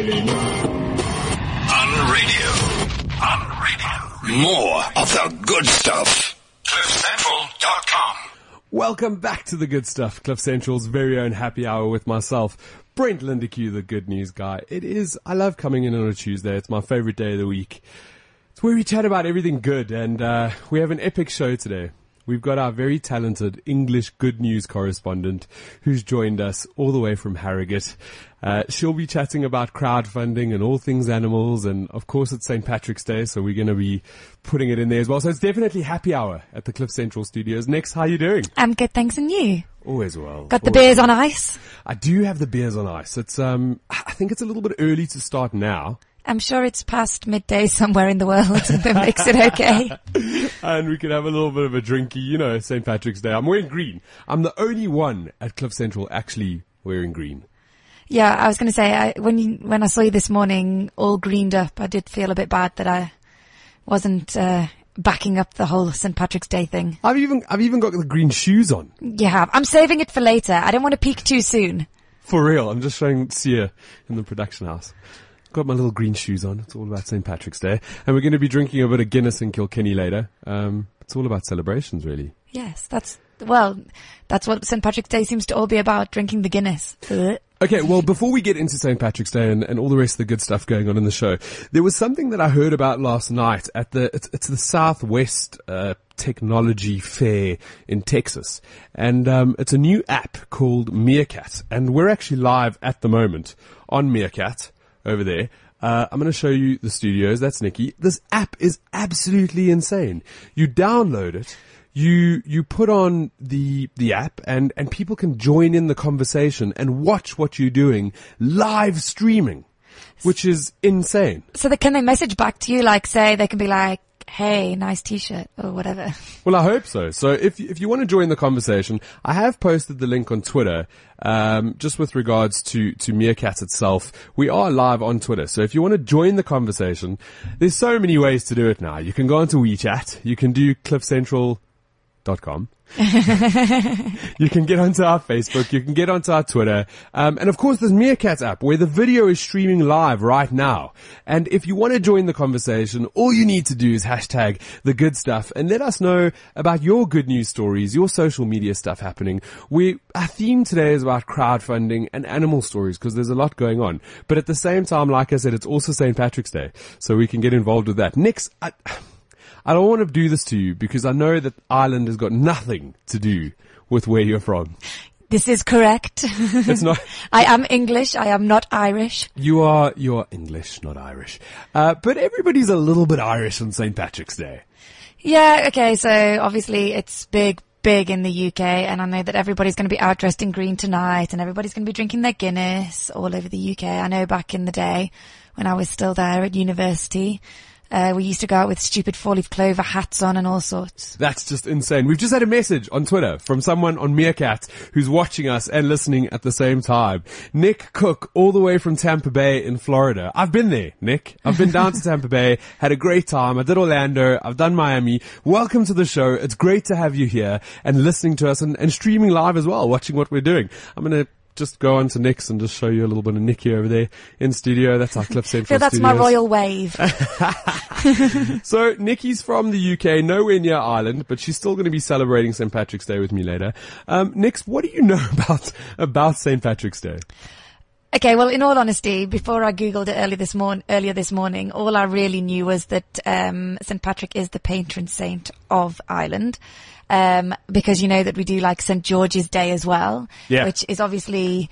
Berlin. On radio. On radio. More of the good stuff. CliffCentral.com. Welcome back to the good stuff, Cliff Central's very own happy hour with myself, Brent Lindeque, the good news guy. It is, I love coming in on a Tuesday. It's my favorite day of the week. It's where we chat about everything good and, uh, we have an epic show today. We've got our very talented English good news correspondent who's joined us all the way from Harrogate. Uh, she'll be chatting about crowdfunding and all things animals. And of course, it's St. Patrick's Day, so we're going to be putting it in there as well. So it's definitely happy hour at the Cliff Central Studios. Nix, how are you doing? I'm good, thanks, and you? Always well. Got the Always beers on ice? I do have the beers on ice. It's um, I think it's a little bit early to start now, I'm sure it's past midday somewhere in the world that makes it okay. and we can have a little bit of a drinky. You know, St. Patrick's Day. I'm wearing green. I'm the only one at Cliff Central actually wearing green. Yeah, I was going to say, I, when you, when I saw you this morning all greened up, I did feel a bit bad that I wasn't, uh, backing up the whole St. Patrick's Day thing. I've even I've even got the green shoes on. You have. I'm saving it for later. I don't want to peak too soon. For real. I'm just showing Sia in the production house. Got my little green shoes on. It's all about St. Patrick's Day. And we're going to be drinking a bit of Guinness in Kilkenny later. Um, it's all about celebrations, really. Yes, that's, well, that's what St. Patrick's Day seems to all be about, drinking the Guinness. Okay, well, before we get into St. Patrick's Day and, and all the rest of the good stuff going on in the show, there was something that I heard about last night at the, it's, it's the Southwest, uh, Technology Fair in Texas. And, um, it's a new app called Meerkat. And we're actually live at the moment on Meerkat over there. Uh, I'm going to show you the studios. That's Nikki. This app is absolutely insane. You download it. You, you put on the, the app and, and people can join in the conversation and watch what you're doing live streaming, which is insane. So they, can they message back to you, like say, they can be like, hey, nice t-shirt or whatever. Well, I hope so. So if if you want to join the conversation, I have posted the link on Twitter. Um, just with regards to to Meerkat itself, we are live on Twitter. So if you want to join the conversation, there's so many ways to do it now. You can go onto WeChat. You can do cliffcentral.com. you can get onto our Facebook. You can get onto our Twitter. Um, and of course, there's Meerkat app where the video is streaming live right now. And if you want to join the conversation, all you need to do is hashtag the good stuff and let us know about your good news stories, your social media stuff happening. We, our theme today is about crowdfunding and animal stories because there's a lot going on. But at the same time, like I said, it's also St. Patrick's Day. So we can get involved with that. Nix, I, I don't want to do this to you because I know that Ireland has got nothing to do with where you're from. This is correct. It's not. I am English. I am not Irish. You are you are English, not Irish. Uh, but everybody's a little bit Irish on St. Patrick's Day. Yeah, okay, so obviously it's big, big in the UK and I know that everybody's going to be out dressed in green tonight and everybody's going to be drinking their Guinness all over the UK. I know back in the day when I was still there at university, uh, we used to go out with stupid four-leaf clover hats on and all sorts. That's just insane. We've just had a message on Twitter from someone on Meerkat who's watching us and listening at the same time. Nick Cook, all the way from Tampa Bay in Florida. I've been there, Nick. I've been down to Tampa Bay, had a great time. I did Orlando. I've done Miami. Welcome to the show. It's great to have you here and listening to us and, and streaming live as well, watching what we're doing. I'm going to just go on to Nick's and just show you a little bit of Nicky over there in studio. That's our Cliff Central So that's studios. my royal wave. So Nikki's from the UK, nowhere near Ireland, but she's still going to be celebrating St. Patrick's Day with me later. Um, Nix, what do you know about about St. Patrick's Day? Okay, well, in all honesty, before I googled it earlier this morning, earlier this morning, all I really knew was that um, St Patrick is the patron saint of Ireland, um, because you know that we do like St George's Day as well, Yeah. which is obviously.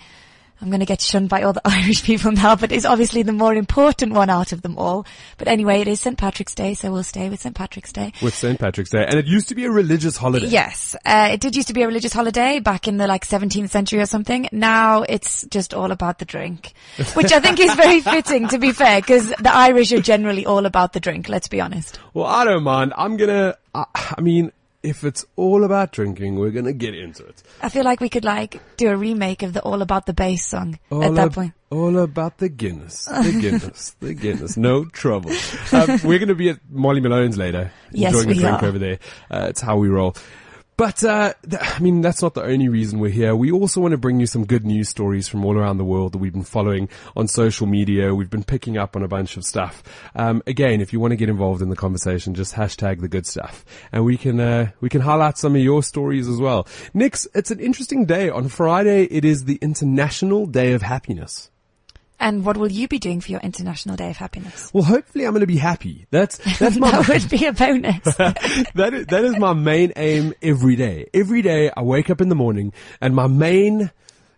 I'm going to get shunned by all the Irish people now, but it's obviously the more important one out of them all. But anyway, it is St Patrick's Day, so we'll stay with St Patrick's Day. With St. Patrick's Day, and it used to be a religious holiday. Yes, uh, it did used to be a religious holiday back in the like 17th century or something. Now it's just all about the drink, which I think is very fitting to be fair, because the Irish are generally all about the drink. Let's be honest. Well, I don't mind. I'm gonna. I, I mean, if it's all about drinking, we're gonna get into it. I feel like we could like do a remake of the All About the Bass song All at that ab- point. All about the Guinness, the Guinness, the Guinness. No trouble. Um, we're to be at Molly Malone's later, Yes, enjoying a drink are. over there. Uh, it's how we roll. But uh, th- I mean, that's not the only reason we're here. We also want to bring you some good news stories from all around the world that we've been following on social media. We've been picking up on a bunch of stuff. Um, again, if you want to get involved in the conversation, just hashtag the good stuff, and we can uh, we can highlight some of your stories as well. Nix, it's an interesting day. On Friday, it is the International Day of Happiness. And what will you be doing for your International Day of Happiness? Well, hopefully, I'm going to be happy. That's that's my that would be a bonus. that is, that is my main aim every day. Every day I wake up in the morning and my main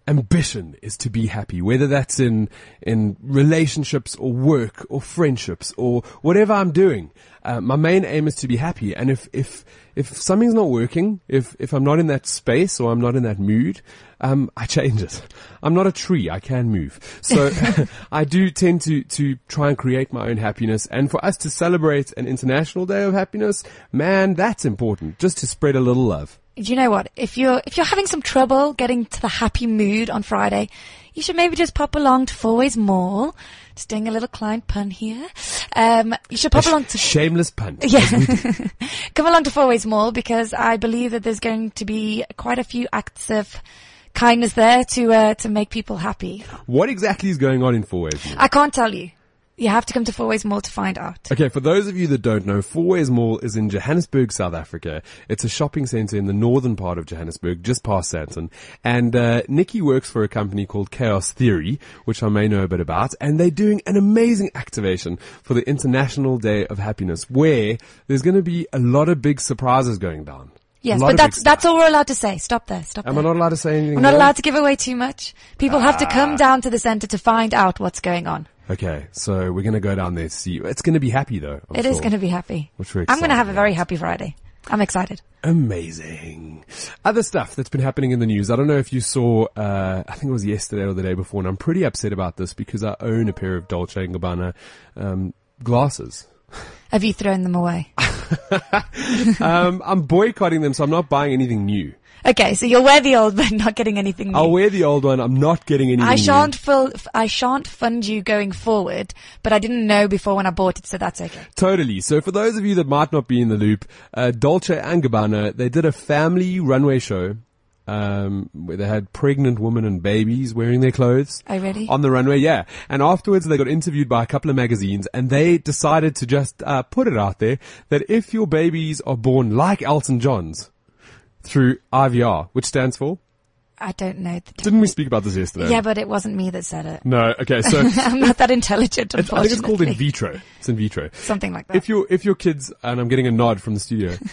ambition is to be happy, whether that's in, in relationships or work or friendships or whatever I'm doing. Uh, my main aim is to be happy. And if, if, if something's not working, if, if I'm not in that space or I'm not in that mood, um, I change it. I'm not a tree. I can move. So I do tend to, to try and create my own happiness. And for us to celebrate an international day of happiness, man, that's important. Just to spread a little love. Do you know what? If you're if you're having some trouble getting to the happy mood on Friday, you should maybe just pop along to Fourways Mall. Just doing a little client pun here. Um, you should pop along to Shameless pun. yeah. Come along to Fourways Mall because I believe that there's going to be quite a few acts of kindness there to uh, to make people happy. What exactly is going on in Fourways Mall? I can't tell you. You have to come to Fourways Mall to find out. Okay, for those of you that don't know, Fourways Mall is in Johannesburg, South Africa. It's a shopping center in the northern part of Johannesburg, just past Sandton. And uh, Nikki works for a company called Chaos Theory, which I may know a bit about, and they're doing an amazing activation for the International Day of Happiness, where there's going to be a lot of big surprises going down. Yes, but that's that's all we're allowed to say. Stop there. Stop Am I not allowed to say anything? We're not allowed to give away too much. People have to Ah. come down to the center to find out what's going on. Okay, so we're going to go down there to see. It's going to be happy though. I'm It is sure. going to be happy. Which we're I'm going to have a very about. happy Friday. I'm excited. Amazing. Other stuff that's been happening in the news. I don't know if you saw, uh, I think it was yesterday or the day before, and I'm pretty upset about this because I own a pair of Dolce & Gabbana, um, glasses. Have you thrown them away? Um, I'm boycotting them, so I'm not buying anything new. Okay, so you'll wear the old one, not getting anything new. I'll wear the old one. I'm not getting anything I new. shan't full, I shan't fund you going forward, but I didn't know before when I bought it, so that's okay. Totally. So for those of you that might not be in the loop, uh, Dolce and Gabbana, they did a family runway show, um, where they had pregnant women and babies wearing their clothes. You ready? On the runway, yeah. And afterwards they got interviewed by a couple of magazines and they decided to just, uh, put it out there that if your babies are born like Elton John's through IVR, which stands for, I don't know. Didn't we speak about this yesterday? Yeah, but it wasn't me that said it. No, okay, so I'm not that intelligent, I think it's called in vitro. It's in vitro. Something like that. if your if your kids and I'm getting a nod from the studio.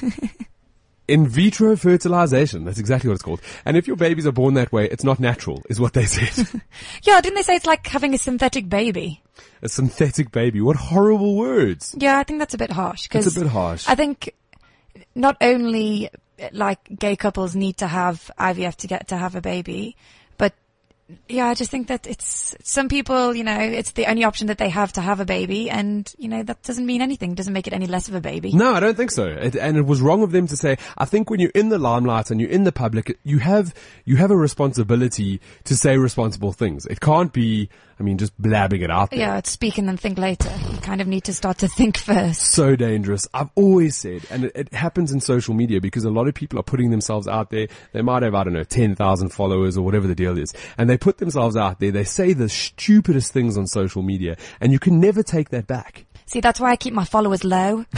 In vitro fertilization, that's exactly what it's called. And if your babies are born that way, it's not natural, is what they said. yeah, didn't they say it's like having a synthetic baby? a synthetic baby. What horrible words. Yeah, I think that's a bit harsh. It's a bit harsh. I think not only like gay couples need to have IVF to get to have a baby, but yeah, I just think that it's some people, you know, it's the only option that they have to have a baby, and you know that doesn't mean anything. Doesn't make it any less of a baby. No, I don't think so. It, and it was wrong of them to say. I think when you're in the limelight and you're in the public, you have you have a responsibility to say responsible things. It can't be, I mean, just blabbing it out there. Yeah, it's speak and then think later. You kind of need to start to think first. so dangerous. I've always said, and it, it happens in social media because a lot of people are putting themselves out there. They might have, I don't know, 10,000 followers or whatever the deal is. And they put themselves out there. They say the stupidest things on social media and you can never take that back. See, that's why I keep my followers low.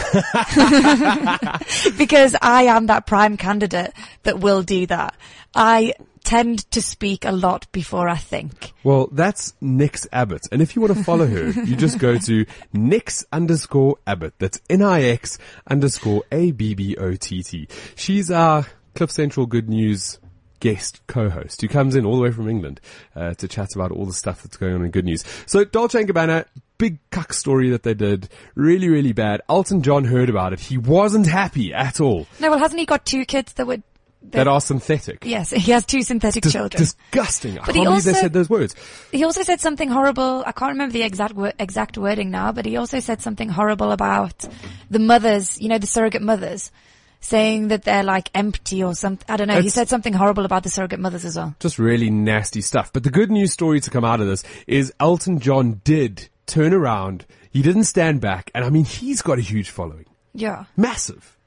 because I am that prime candidate that will do that. I tend to speak a lot before I think. Well, that's Nix Abbott. And if you want to follow her, you just go to Nix underscore Abbott. That's N-I-X underscore A-B-B-O-T-T. She's our Cliff Central Good News guest co-host who comes in all the way from England uh, to chat about all the stuff that's going on in good news. So Dolce & Gabbana, big cuck story that they did, really, really bad. Elton John heard about it. He wasn't happy at all. No, well, hasn't he got two kids that would? That are synthetic. Yes, he has two synthetic Dis- children. disgusting. I But can't he believe they also- said those words. He also said something horrible. I can't remember the exact wo- exact wording now, but he also said something horrible about the mothers. You know, the surrogate mothers, saying that they're like empty or something. I don't know. he said something horrible about the surrogate mothers as well. just really nasty stuff. But the good news story to come out of this is Elton John did turn around. He didn't stand back. And I mean, he's got a huge following. Yeah. Massive.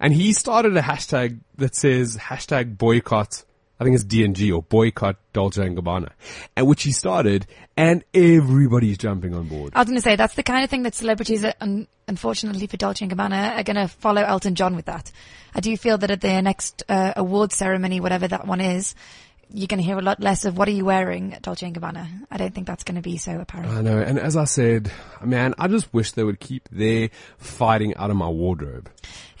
And he started a hashtag that says hashtag boycott, I think it's DNG or boycott Dolce and Gabbana, and which he started and everybody's jumping on board. I was going to say that's the kind of thing that celebrities, are, un- unfortunately for Dolce and Gabbana, are going to follow Elton John with that. I do feel that at their next uh, award ceremony, whatever that one is, you're going to hear a lot less of what are you wearing at Dolce Gabbana. I don't think that's going to be so apparent. I know, and as I said, man, I just wish they would keep their fighting out of my wardrobe.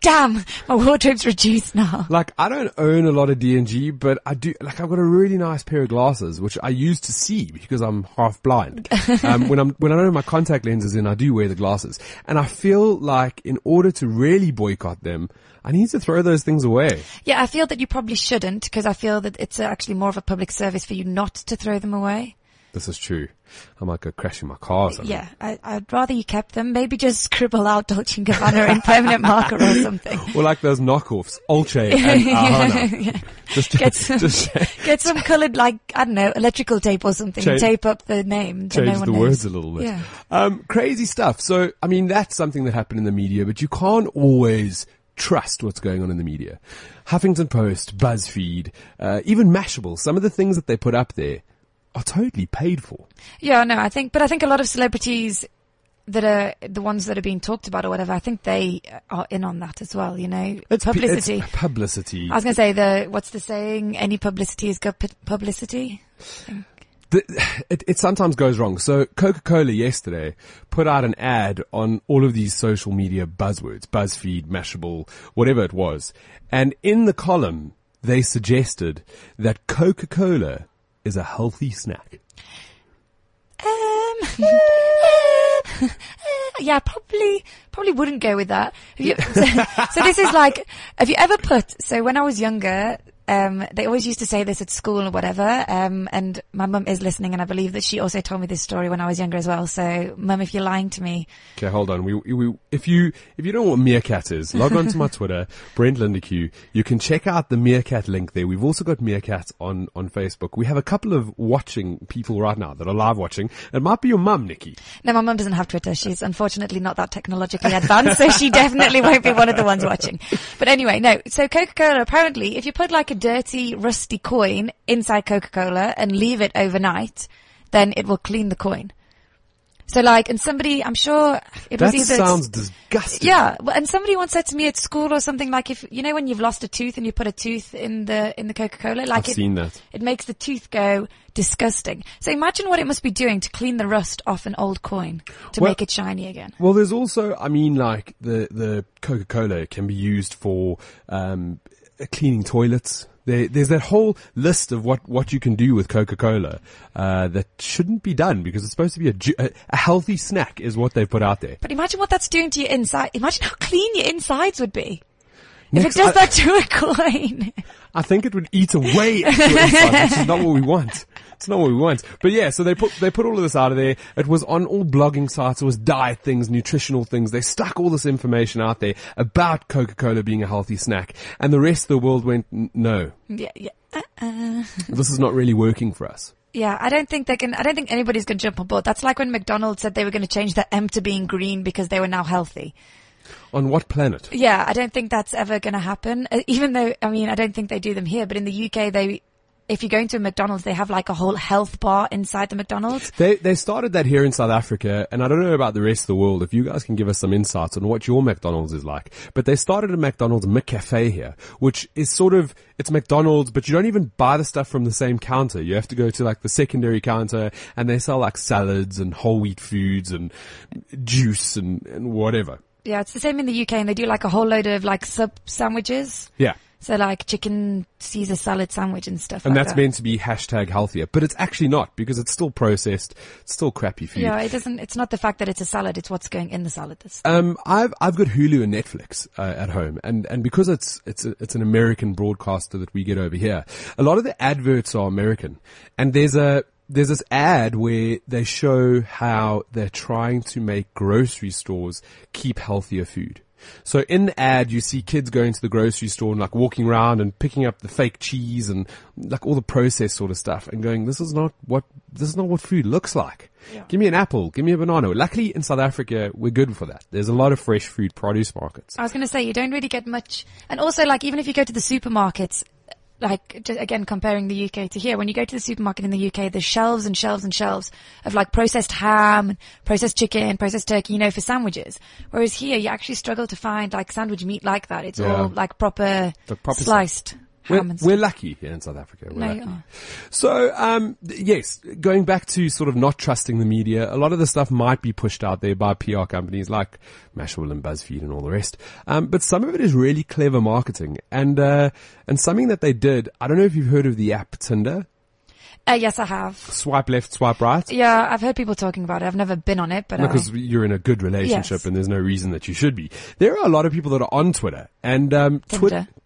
Damn, my wardrobe's reduced now. Like, I don't own a lot of D&G, but I do, like, I've got a really nice pair of glasses, which I use to see because I'm half blind. um, when I'm, when I don't have my contact lenses in, I do wear the glasses. And I feel like in order to really boycott them, I need to throw those things away. Yeah, I feel that you probably shouldn't because I feel that it's actually more of a public service for you not to throw them away. This is true. I might go crashing my car or something. Yeah, I, I'd rather you kept them. Maybe just scribble out Dolce & Gabbana in permanent marker or something. Or like those knockoffs, Olche and Ahana. Yeah. Just, Get some, just get some coloured, like, I don't know, electrical tape or something Change- tape up the name. no change one the knows. words a little bit. Yeah. Um, crazy stuff. So, I mean, that's something that happened in the media, but you can't always trust what's going on in the media. Huffington Post, BuzzFeed, uh, even Mashable, some of the things that they put up there are totally paid for. Yeah, no, I think, but I think a lot of celebrities that are the ones that are being talked about or whatever, I think they are in on that as well, you know. It's pu- publicity. It's publicity. I was going to say the, what's the saying? Any publicity is good pu- publicity. The, it, it sometimes goes wrong. So Coca-Cola yesterday put out an ad on all of these social media buzzwords, BuzzFeed, Mashable, whatever it was. And in the column, they suggested that Coca-Cola is a healthy snack. Um, yeah, probably, probably wouldn't go with that. You, so this is like, have you ever put, so when I was younger, um, they always used to say this at school or whatever, um, and my mum is listening and I believe that she also told me this story when I was younger as well. So mum, if you're lying to me, Okay, hold on. We, we, if you, if you don't know what Meerkat is, log on to my Twitter, Brent Lindeque. You can check out the Meerkat link there. We've also got Meerkat on, on Facebook. We have a couple of watching people right now that are live watching. It might be your mum, Nikki. no, my mum doesn't have Twitter. She's unfortunately not that technologically advanced, so she definitely won't be one of the ones watching. But anyway, no. So Coca-Cola, apparently, if you put like a dirty, rusty coin inside Coca-Cola and leave it overnight, then it will clean the coin. So like, and somebody, I'm sure it was That either. sounds disgusting. yeah, and somebody once said to me at school or something like, if you know when you've lost a tooth and you put a tooth in the in the Coca Cola, like I've it, seen that. it makes the tooth go disgusting. So imagine what it must be doing to clean the rust off an old coin to Well- make it shiny again. Well, there's also, I mean, like the the Coca Cola can be used for um, cleaning toilets. There, there's that whole list of what, what you can do with Coca Cola uh, that shouldn't be done because it's supposed to be a, ju- a, healthy snack, is what they've put out there. But imagine what that's doing to your inside. Imagine how clean your insides would be. Nix, if it does I, that to a coin. I think it would eat away at your inside, which is not what we want. It's not what we want. But yeah, so they put they put all of this out of there. It was on all blogging sites. It was diet things, nutritional things. They stuck all this information out there about Coca Cola being a healthy snack, and the rest of the world went, no, yeah, yeah. Uh-uh. this is not really working for us. Yeah, I don't think they can, I don't think anybody's going to jump on board. That's like when McDonald's said they were going to change their M to being green because they were now healthy. On what planet? Yeah, I don't think that's ever going to happen. Uh, Even though, I mean, I don't think they do them here, but in the UK, they, if you go into a McDonald's, they have like a whole health bar inside the McDonald's. They they started that here in South Africa, and I don't know about the rest of the world. If you guys can give us some insights on what your McDonald's is like, but they started a McDonald's McCafe here, which is sort of it's McDonald's, but you don't even buy the stuff from the same counter. You have to go to like the secondary counter, and they sell like salads and whole wheat foods and juice and and whatever. Yeah, it's the same in the UK and they do like a whole load of like sub sandwiches. Yeah. So like chicken Caesar salad sandwich and stuff And like that's that. meant to be hashtag healthier, but it's actually not because it's still processed, it's still crappy food. Yeah, it doesn't, it's not the fact that it's a salad, it's what's going in the salad. That's, Um, I've I've got Hulu and Netflix uh, at home, and and because it's it's a, it's an American broadcaster that we get over here, a lot of the adverts are American, and there's a there's this ad where they show how they're trying to make grocery stores keep healthier food. So in the ad, you see kids going to the grocery store and like walking around and picking up the fake cheese and like all the processed sort of stuff and going, this is not what, this is not what food looks like. Give me an apple, give me a banana. Luckily in South Africa, we're good for that. There's a lot of fresh food produce markets. I was going to say you don't really get much, and also like even if you go to the supermarkets, like just, again comparing the UK to here, when you go to the supermarket in the UK, there's shelves and shelves and shelves of like processed ham, processed chicken, processed turkey, you know, for sandwiches. Whereas here, you actually struggle to find like sandwich meat like that. It's Yeah. all like proper, The proper sliced We're, we're lucky here in South Africa. We're No, lucky. So, um, yes, going back to sort of not trusting the media, a lot of the stuff might be pushed out there by PR companies like Mashable and BuzzFeed and all the rest. Um, but some of it is really clever marketing and, uh, and something that they did, I don't know if you've heard of the app Tinder. Uh, yes, I have. Swipe left, swipe right. Yeah, I've heard people talking about it. I've never been on it, but Because I, you're in a good relationship Yes. and there's no reason that you should be. There are a lot of people that are on Twitter and, um, Twi- Tinder. t-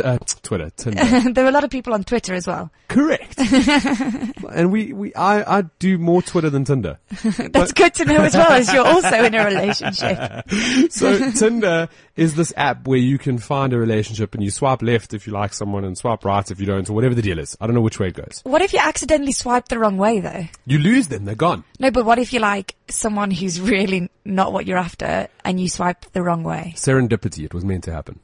uh, Twitter, Tinder. there are a lot of people on Twitter as well. Correct. and we, we, I, I do more Twitter than Tinder. That's good to know as well as you're also in a relationship. So Tinder is this app where you can find a relationship and you swipe left if you like someone and swipe right if you don't or whatever the deal is. I don't know which way it goes. What if you accidentally swipe the wrong way though? You lose them, they're gone. No, but what if you like someone who's really not what you're after and you swipe the wrong way? Serendipity, it was meant to happen.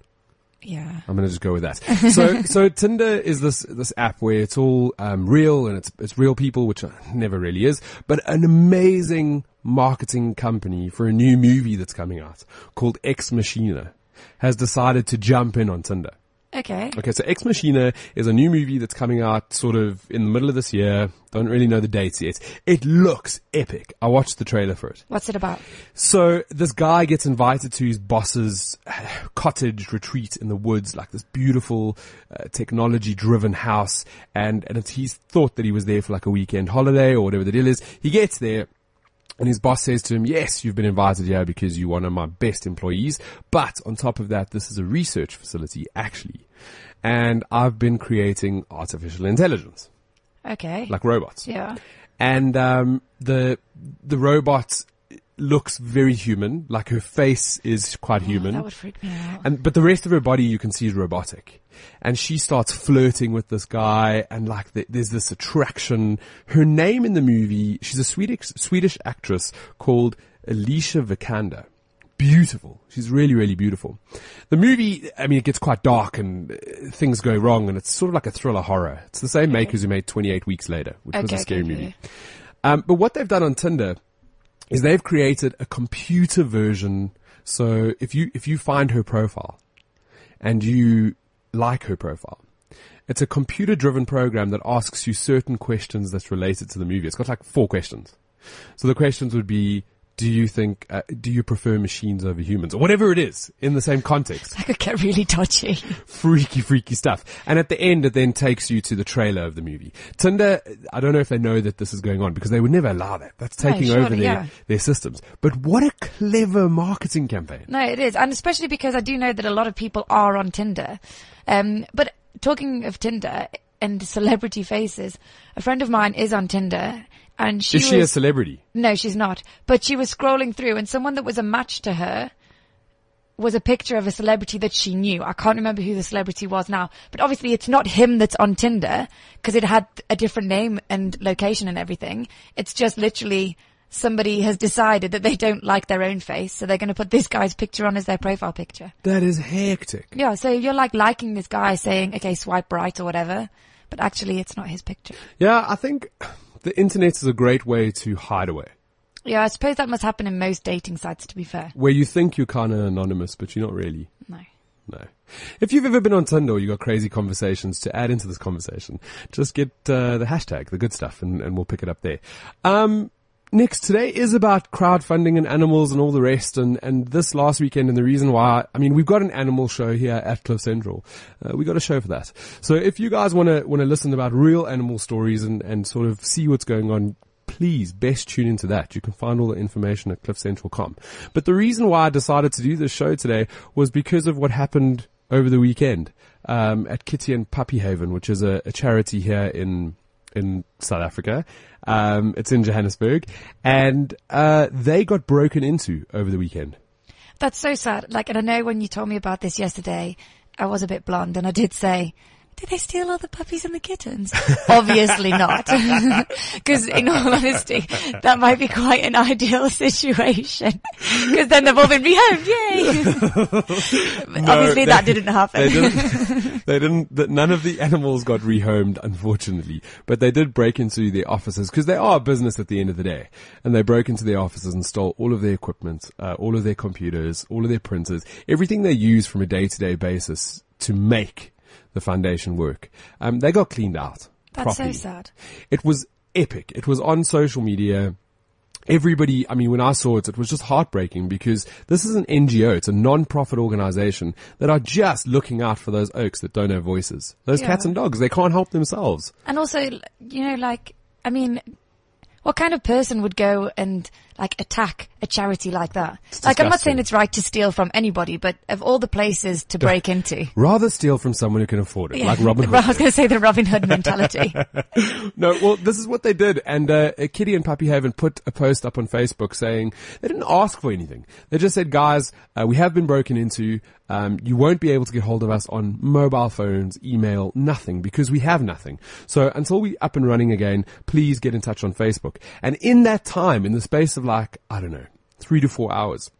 Yeah. I'm gonna just go with that. So, so Tinder is this, this app where it's all, um, real and it's, it's real people, which uh, never really is, but an amazing marketing company for a new movie that's coming out called Ex Machina has decided to jump in on Tinder. Okay. Okay, so Ex Machina is a new movie that's coming out sort of in the middle of this year. Don't really know the dates yet. It looks epic. I watched the trailer for it. What's it about? So this guy gets invited to his boss's uh, cottage retreat in the woods, like this beautiful uh, technology-driven house, and and it's, he's thought that he was there for like a weekend holiday or whatever the deal is. He gets there. And his boss says to him, yes, you've been invited here because you're one of my best employees. But on top of that, this is a research facility, actually. And I've been creating artificial intelligence, Okay. like robots yeah. and um, the the robot looks very human. Like her face is quite human, That would freak me out. and but the rest of her body you can see is robotic. And she starts flirting with this guy, and like the, there's this attraction. Her name in the movie, she's a Swedish Swedish actress called Alicia Vikander. Beautiful. She's really, really beautiful. The movie, I mean, it gets quite dark and uh, things go wrong and it's sort of like a thriller horror. It's the same makers who made 28 Weeks Later, which was a scary okay, movie. okay. Um, but what they've done on Tinder is they've created a computer version. So if you, if you find her profile and you like her profile, it's a computer driven program that asks you certain questions that's related to the movie. It's got like four questions. So the questions would be, do you think, uh, do you prefer machines over humans or whatever it is in the same context? That could get really dodgy. freaky, freaky stuff. And at the end, it then takes you to the trailer of the movie. Tinder, I don't know if they know that this is going on because they would never allow that. That's No, taking surely, over their, yeah. their systems. But what a clever marketing campaign. No, it is. And especially because I do know that a lot of people are on Tinder. Um, but talking of Tinder and celebrity faces, a friend of mine is on Tinder and she Is she a celebrity? no, she's not, but she was scrolling through and someone that was a match to her was a picture of a celebrity that she knew. I can't remember who the celebrity was now, but obviously it's not him that's on Tinder because it had a different name and location and everything. It's just literally somebody has decided that they don't like their own face, so they're going to put this guy's picture on as their profile picture. That is hectic. Yeah, so you're like liking this guy saying, okay, swipe right or whatever, but actually it's not his picture. Yeah, I think the internet is a great way to hide away. Yeah, I suppose that must happen in most dating sites to be fair. Where you think you're kind of anonymous, but you're not really. No. No. If you've ever been on Tinder or you got crazy conversations to add into this conversation, just get uh, the hashtag, the good stuff, and, and we'll pick it up there. Um, next, today is about crowdfunding and animals and all the rest. And, and this last weekend, and the reason why, I mean, we've got an animal show here at Cliff Central. Uh, we got a show for that. So if you guys want to want to listen about real animal stories and, and sort of see what's going on, please best tune into that. You can find all the information at cliffcentral.com. But the reason why I decided to do this show today was because of what happened over the weekend um, at Kitty and Puppy Haven, which is a, a charity here in in South Africa. Um, it's in Johannesburg, and uh, they got broken into over the weekend. That's so sad. Like, and I know when you told me about this yesterday, I was a bit blonde and I did say, did they steal all the puppies and the kittens? Obviously not. Because in all honesty, that might be quite an ideal situation. Because then they've all been rehomed, yay! But Obviously they- that didn't happen. They didn't. They didn't. None of the animals got rehomed, unfortunately. But they did break into their offices because they are a business at the end of the day, and they broke into their offices and stole all of their equipment, uh, all of their computers, all of their printers, everything they use from a day-to-day basis to make the foundation work. Um, they got cleaned out. That's so sad. It was epic. It was on social media. Everybody, I mean, when I saw it, it was just heartbreaking because this is an NGO. It's a non-profit organization that are just looking out for those oaks that don't have voices. Those Yeah. cats and dogs, they can't help themselves. And also, you know, like, I mean, what kind of person would go and like attack a charity like that? like, I'm not saying it's right to steal from anybody, but of all the places to break into. Rather steal from someone who can afford it, like Robin Hood. I was going to say the Robin Hood mentality. No, well, this is what they did. And uh, Kitty and Puppy Haven put a post up on Facebook saying they didn't ask for anything. They just said, guys, uh, we have been broken into. Um, you won't be able to get hold of us on mobile phones, email, nothing, because we have nothing. So until we up and running again, please get in touch on Facebook. And in that time, in the space of like, I don't know, three to four hours,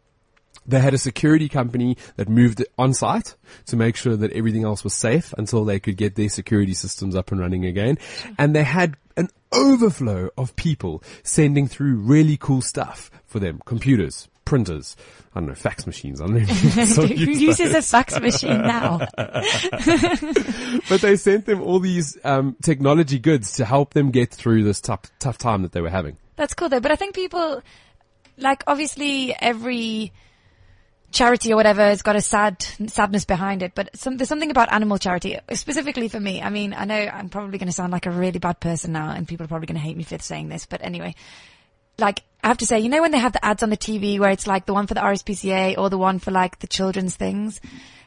they had a security company that moved on site to make sure that everything else was safe until they could get their security systems up and running again. And they had an overflow of people sending through really cool stuff for them. Computers, printers, I don't know, fax machines. I don't know. Who uses a fax machine now? but they sent them all these um, technology goods to help them get through this tough, tough time that they were having. That's cool though. But I think people, like, obviously every charity or whatever has got a sad sadness behind it. But some, there's something about animal charity, specifically for me. I mean, I know I'm probably going to sound like a really bad person now, and people are probably going to hate me for saying this. But anyway, like I have to say, you know, when they have the ads on the TV where it's like the one for the RSPCA or the one for like the children's things,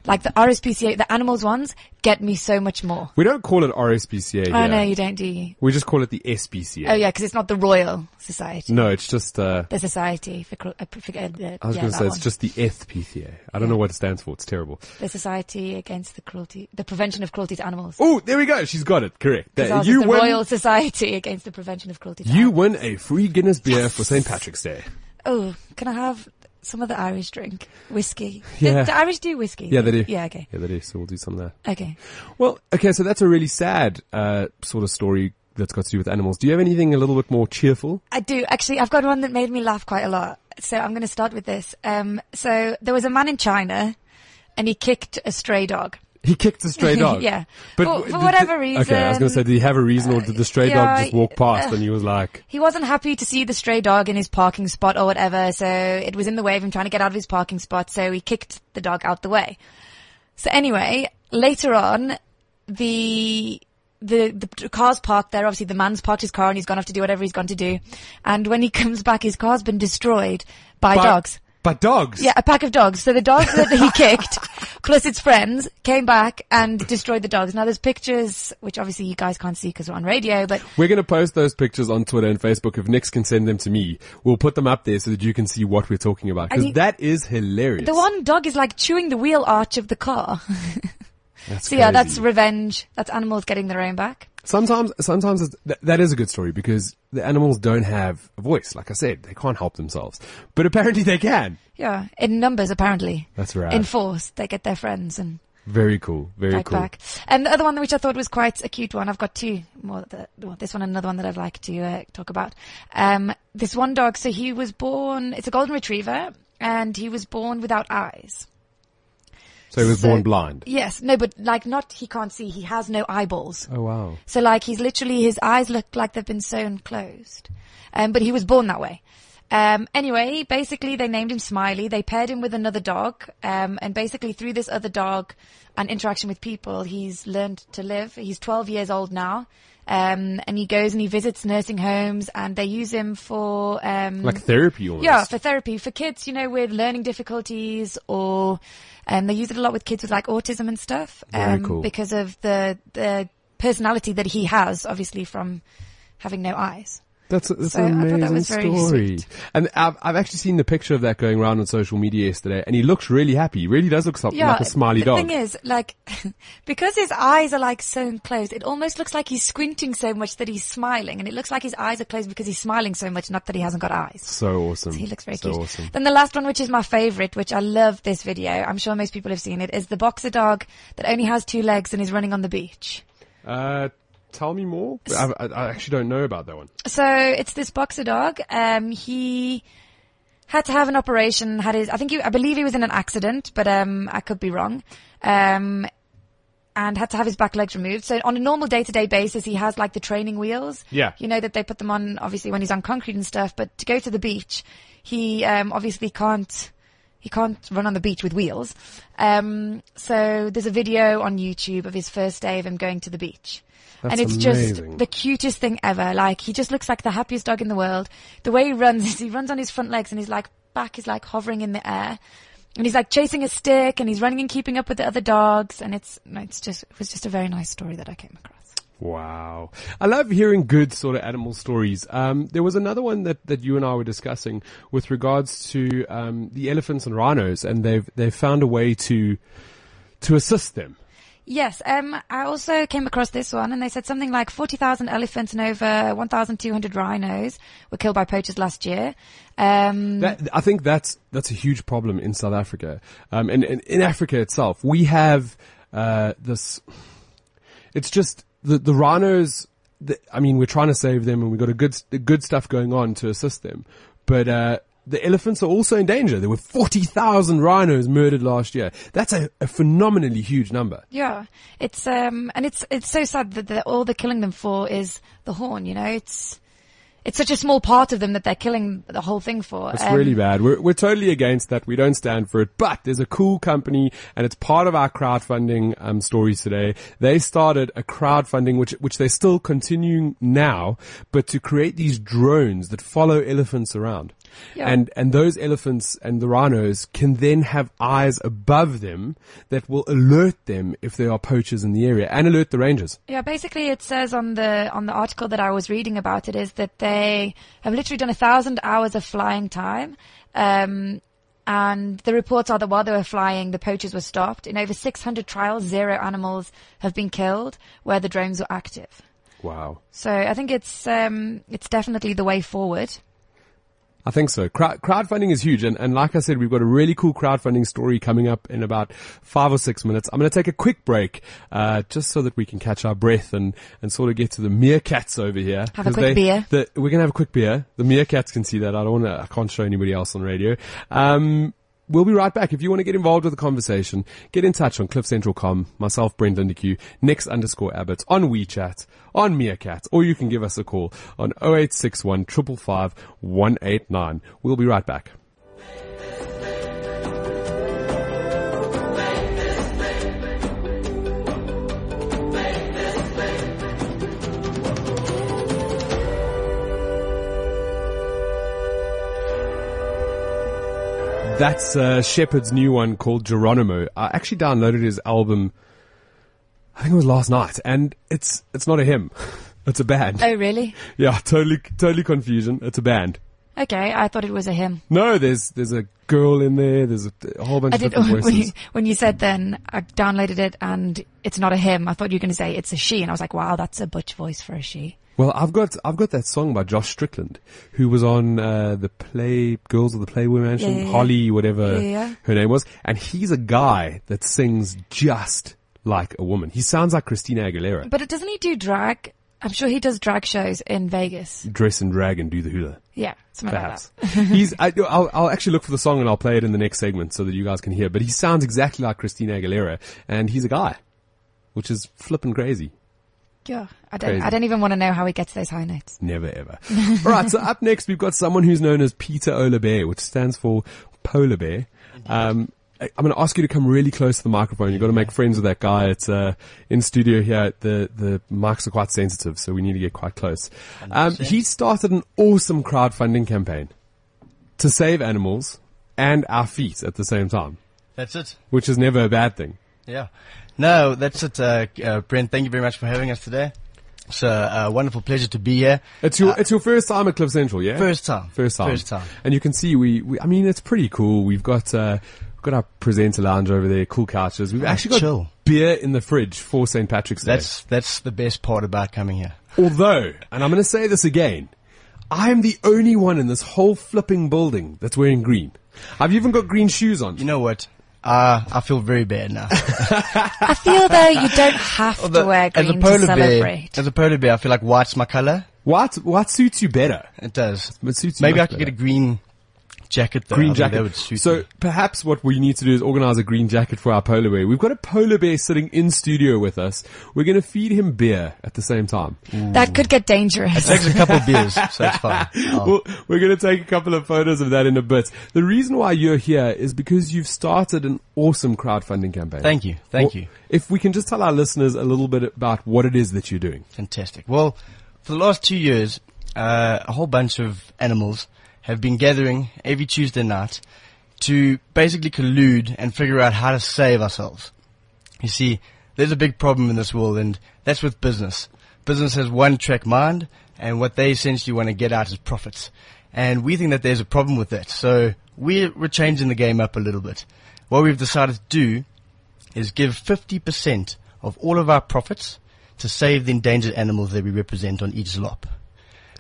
like the RSPCA, the animals ones get me so much more. We don't call it RSPCA Oh here. no, you don't, do you? We just call it the SPCA. Oh yeah, because it's not the Royal Society. No, it's just, uh, The Society for, uh, for uh, I was yeah, going to say it's just the FPCA. I don't know what it stands for. It's terrible. the Society Against the Cruelty, the Prevention of Cruelty to Animals. Oh, there we go. She's got it. Correct. That- you the win. Royal Society Against the Prevention of Cruelty to you Animals. win a free Guinness beer for St. Patrick's Day. Oh, can I have some of the Irish drink? Whiskey. Yeah. The, the Irish do whiskey. Yeah, they do. Yeah, okay. Yeah, they do. So we'll do some that. Okay. Well, okay. So that's a really sad uh, sort of story that's got to do with animals. Do you have anything a little bit more cheerful? I do. Actually, I've got one that made me laugh quite a lot. So I'm going to start with this. Um, so there was a man in China and he kicked a stray dog. He kicked the stray dog. Yeah. But For- did- for whatever Okay, I was going to say, did he have a reason, or did the stray yeah, dog just walk past uh, and he was like, He wasn't happy to see the stray dog in his parking spot or whatever, so it was in the way of him trying to get out of his parking spot, so he kicked the dog out the way. So anyway, later on, the the the car's parked there. Obviously, the man's parked his car and he's gone off to do whatever he's gone to do. And when he comes back, his car's been destroyed by "But- dogs. But dogs. Yeah, a pack of dogs. So the dogs that he kicked, plus its friends, came back and destroyed the dogs. Now there's pictures, which obviously you guys can't see because we're on radio, but We're going to post those pictures on Twitter and Facebook. If Nix can send them to me, we'll put them up there so that you can see what we're talking about. Because that is hilarious. the one dog is like chewing the wheel arch of the car. So yeah, that's revenge. That's animals getting their own back. Sometimes, sometimes it's, th- that is a good story because the animals don't have a voice. Like I said, they can't help themselves, but apparently they can. Yeah, in numbers apparently. That's right. In force, they get their friends and Very cool. Very cool. back. And the other one which I thought was quite a cute one, I've got two more. The, well, this one and another one that I'd like to uh, talk about. Um, this one dog. So he was born. It's a golden retriever, and he was born without eyes. So he was So- born blind. Yes, no, but like not. He can't see. He has no eyeballs. Oh wow. So like he's literally his eyes look like they've been sewn closed. Um, but he was born that way. Um, anyway, basically they named him Smiley. They paired him with another dog. Um, and basically through this other dog and interaction with people, he's learned to live. He's 12 years old now. Um, and he goes and he visits nursing homes and they use him for, um, Like therapy almost. yeah, for therapy for kids, you know, with learning difficulties or, um, they use it a lot with kids with like autism and stuff. Um, cool. because of the, the personality that he has, obviously from having no eyes. That's, that's So an amazing that story. sweet. And I've, I've actually seen the picture of that going around on social media yesterday, and he looks really happy. He really does look something like a smiley the dog. thing is, like, because his eyes are like so closed, it almost looks like he's squinting so much that he's smiling, and it looks like his eyes are closed because he's smiling so much, not that he hasn't got eyes. so awesome. He looks very so cute. awesome. Then the last one, which is my favorite, which I love this video, I'm sure most people have seen it, is the boxer dog that only has two legs and is running on the beach. Uh, tell me more. I, I, I actually don't know about that one. So it's this boxer dog. Um, he had to have an operation. Had his, I think, he, I believe he was in an accident, but um, I could be wrong. Um, and had to have his back legs removed. So on a normal day-to-day basis, he has like the training wheels. Yeah. You know that they put them on, obviously, when he's on concrete and stuff. But to go to the beach, he um, obviously can't. He can't run on the beach with wheels. Um, so there's a video on YouTube of his first day of him going to the beach. That's and it's amazing. just the cutest thing ever. Like he just looks like the happiest dog in the world. The way he runs is he runs on his front legs and his like back is like hovering in the air. And he's like chasing a stick and he's running and keeping up with the other dogs. And it's, it's just, it was just a very nice story that I came across. Wow. I love hearing good sort of animal stories. Um, there was another one that, that you and I were discussing with regards to, um, the elephants and rhinos and they've, they've found a way to, to assist them. Yes, um, I also came across this one, and they said something like 40,000 elephants and over 1,200 rhinos were killed by poachers last year. Um, That, I think that's that's a huge problem in South Africa, um, and, and in Africa itself. We have uh, this. It's just the the rhinos. The, I mean, we're trying to save them, and we've got a good good stuff going on to assist them, but. Uh, the elephants are also in danger. There were 40,000 rhinos murdered last year. That's a, a phenomenally huge number. yeah, it's um, and it's it's so sad that the, all they're killing them for is the horn. You know, it's it's such a small part of them that they're killing the whole thing for. It's Um, really bad. We're, we're totally against that. We don't stand for it, but there's a cool company and it's part of our crowdfunding, um, stories today. They started a crowdfunding, which, which they're still continuing now, but to create these drones that follow elephants around. Yeah. And, and those elephants and the rhinos can then have eyes above them that will alert them if there are poachers in the area and alert the rangers. Yeah, basically it says on the on the article that I was reading about it is that they have literally done a thousand hours of flying time. Um, and the reports are that while they were flying, the poachers were stopped. In over 600 trials, zero animals have been killed where the drones were active. Wow. So I think it's um, it's definitely the way forward. I think so. Crowd, crowdfunding is huge. And, and like I said, we've got a really cool crowdfunding story coming up in about five or six minutes. I'm going to take a quick break, uh, just so that we can catch our breath and, and sort of get to the meerkats over here. Have a quick they- beer. The, we're going to have a quick beer. The meerkats can see that. I don't want to, I can't show anybody else on radio. Um, We'll be right back. If you want to get involved with the conversation, get in touch on cliffcentral.com, myself, Brent Lindeque, Nix underscore Abbott, on WeChat, on Meerkat, or you can give us a call on 0861 555 189. We'll be right back. That's uh, Sheppard's new one called Geronimo. I actually downloaded his album. I think it was last night, and it's it's not a hymn. It's a band. Oh, really? Yeah, totally totally confusion. It's a band. Okay, I thought it was a hymn. No, there's there's a girl in there. There's a, a whole bunch I of did different when you, voices. when you said then I downloaded it and it's not a hymn. I thought you were going to say it's a she, and I was like, wow, that's a butch voice for a she. Well, I've got I've got that song by Josh Strickland, who was on uh, the Play Girls of the Playboy Mansion, Yeah, yeah. Holly, whatever Yeah, her name was, and he's a guy that sings just like a woman. He sounds like Christina Aguilera. But it doesn't he do drag? I'm sure he does drag shows in Vegas. Dress and drag and do the hula. Yeah, something Perhaps like that. he's. I, I'll, I'll actually look for the song and I'll play it in the next segment so that you guys can hear. But he sounds exactly like Christina Aguilera, and he's a guy, which is flipping crazy. Yeah, I don't. Crazy. I don't even want to know how he gets those high notes. Never ever. All right. So up next, we've got someone who's known as Peter Ola Bear, which stands for polar bear. Um, I- I'm going to ask you to come really close to the microphone. You've got to make friends with that guy. It's uh, in studio here. The the mics are quite sensitive, so we need to get quite close. Um, he started an awesome crowdfunding campaign to save animals and our feet at the same time, That's it. which is never a bad thing. Yeah. No, that's it, uh, uh, Brent. Thank you very much for having us today. It's a, a wonderful pleasure to be here. It's your it's your first time at Cliff Central, yeah? Uh, First time. First time. First time. And you can see we, we I mean it's pretty cool. We've got uh we've got our presenter lounge over there, cool couches. We've actually got chill. beer in the fridge for St. Patrick's Day. That's that's the best part about coming here. Although, and I'm going to say this again, I am the only one in this whole flipping building that's wearing green. I've even got green shoes on. You know what? Uh, I feel very bad now. I feel though you don't have to wear as a green polar to bear, celebrate. as a polar bear, I feel like white's my color. what what suits you better? It does. What suits you Maybe much I could get a green jacket. Though. I green think jacket. That would suit so me. perhaps what we need to do is organize a green jacket for our polar bear. We've got a polar bear sitting in studio with us. We're going to feed him beer at the same time. That could get dangerous. It takes a couple of beers, so it's fine. Oh. Well, we're going to take a couple of photos of that in a bit. The reason why you're here is because you've started an awesome crowdfunding campaign. Thank you, thank Well, you. If we can just tell our listeners a little bit about what it is that you're doing. Fantastic. Well, for the last two years, uh, a whole bunch of animals have been gathering every Tuesday night to basically collude and figure out how to save ourselves. You see, there's a big problem in this world, and that's with business. Business has one track mind, and what they essentially want to get out is profits. And we think that there's a problem with that. So we're, changing the game up a little bit. What we've decided to do is give 50% of all of our profits to save the endangered animals that we represent on each slop.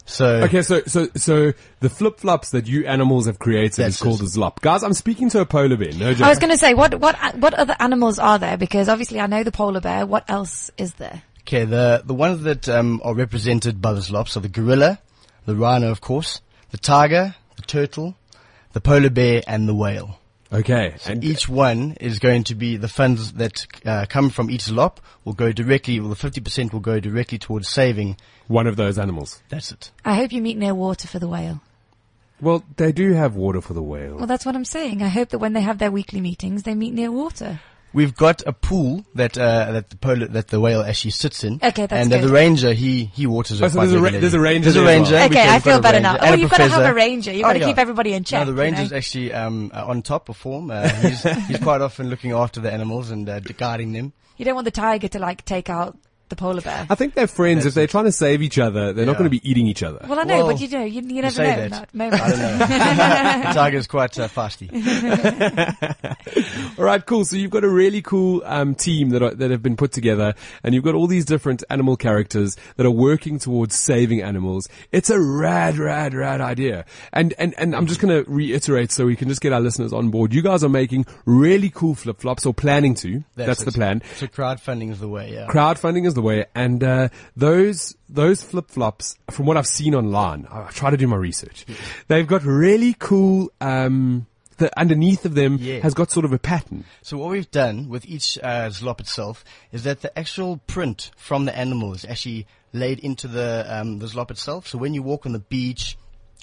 So, Okay, so so so the flip flops that you animals have created is called it. a zlop. Guys, I'm speaking to a polar bear. No joke. I was going to say, what, what, what other animals are there? Because obviously I know the polar bear. What else is there? okay, the, the ones that um, are represented by the slops are the gorilla, the rhino, of course, the tiger, the turtle, the polar bear, and the whale. Okay, and Each one is going to be the funds that uh, come from each lop will go directly, well, the 50% will go directly towards saving. one of those animals. That's it. I hope you meet near water for the whale. Well, they do have water for the whale. Well, that's what I'm saying. I hope that when they have their weekly meetings, they meet near water. We've got a pool that uh, that the polar, that the whale actually sits in. Okay, that's and uh, good. the ranger he he waters Oh, it so quite there's a ra- regularly. there's a ranger There's a there as ranger. well. Okay, can- I we've got feel a better ranger now. and Oh, a you've got to have a professor. ranger. You've Oh, got to yeah. keep everybody in check. No, the you know? ranger's actually um, uh, on top of form. Uh, he's, he's quite often looking after the animals and uh, guiding them. You don't want the tiger to like take out the polar bear. I think they're friends. If they're trying to save each other, they're not Yeah. going to be eating each other. Well, I know, Well, but you know, you, you never say know that. that moment. I don't know. the tiger's quite uh, fasty. All right, cool. So you've got a really cool um, team that are, that have been put together, and you've got all these different animal characters that are working towards saving animals. It's a rad, rad, rad idea. And and and I'm just going to reiterate so we can just get our listeners on board. You guys are making really cool flip flops, or planning to. That's, the it. plan. So crowdfunding is the way. Yeah. Crowdfunding is the way, and uh, those those flip flops, from what I've seen online, I I try to do my research. They've got really cool. Um, the underneath of them Yeah. has got sort of a pattern. So what we've done with each uh, slop itself is that the actual print from the animal is actually laid into the um, the slop itself. So when you walk on the beach,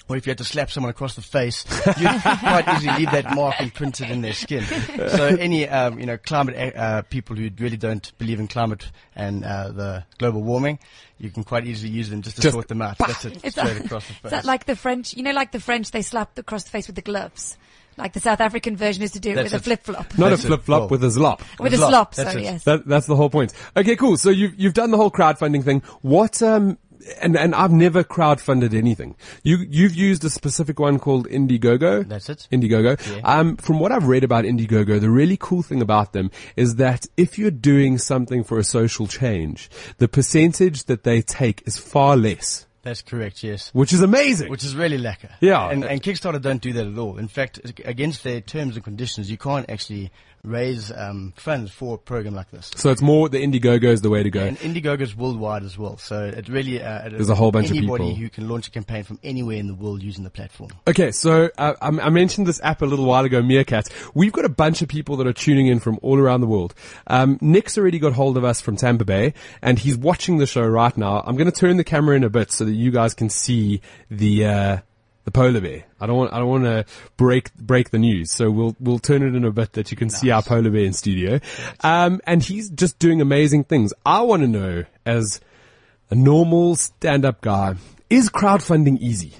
or if you had to slap someone across the face, you quite easily leave that mark imprinted in their skin. So any um, you know climate uh, people who really don't believe in climate and uh, the global warming, you can quite easily use them just to Just sort them out. That's it, It's straight that- across the Is face. that like the French? You know, like the French, they slap across the face with the gloves. Like the South African version is to do it That's with a flip flop. Not That's a flip flop with a slop. With a Slop, slop, that's sorry, yes. That, that's the whole point. Okay, cool. So you've you've done the whole crowdfunding thing. What um and and I've never crowdfunded anything. You you've used a specific one called Indiegogo. That's it. Indiegogo. Yeah. Um, from what I've read about Indiegogo, the really cool thing about them is that if you're doing something for a social change, the percentage that they take is far less, That's correct. Yes. which is amazing. Which is really lekker. Yeah. And, and Kickstarter don't do that at all. In fact, against their terms and conditions, you can't actually raise um, funds for a program like this. so it's more the Indiegogo is the way to go. And Indiegogo's worldwide as well, so it really uh, it There's a whole bunch of anybody people. who can launch a campaign from anywhere in the world using the platform. Okay, so uh, I, I mentioned this app a little while ago, Meerkat. We've got a bunch of people that are tuning in from all around the world. Um, Nick's already got hold of us from Tampa Bay, and he's watching the show right now. I'm going to turn the camera in a bit so that you guys can see the uh, the polar bear. I don't want I don't want to break break the news, so we'll we'll turn it in a bit that you can see our polar bear in studio. Um, and he's just doing amazing things. I want to know as a normal stand up guy, is crowdfunding easy?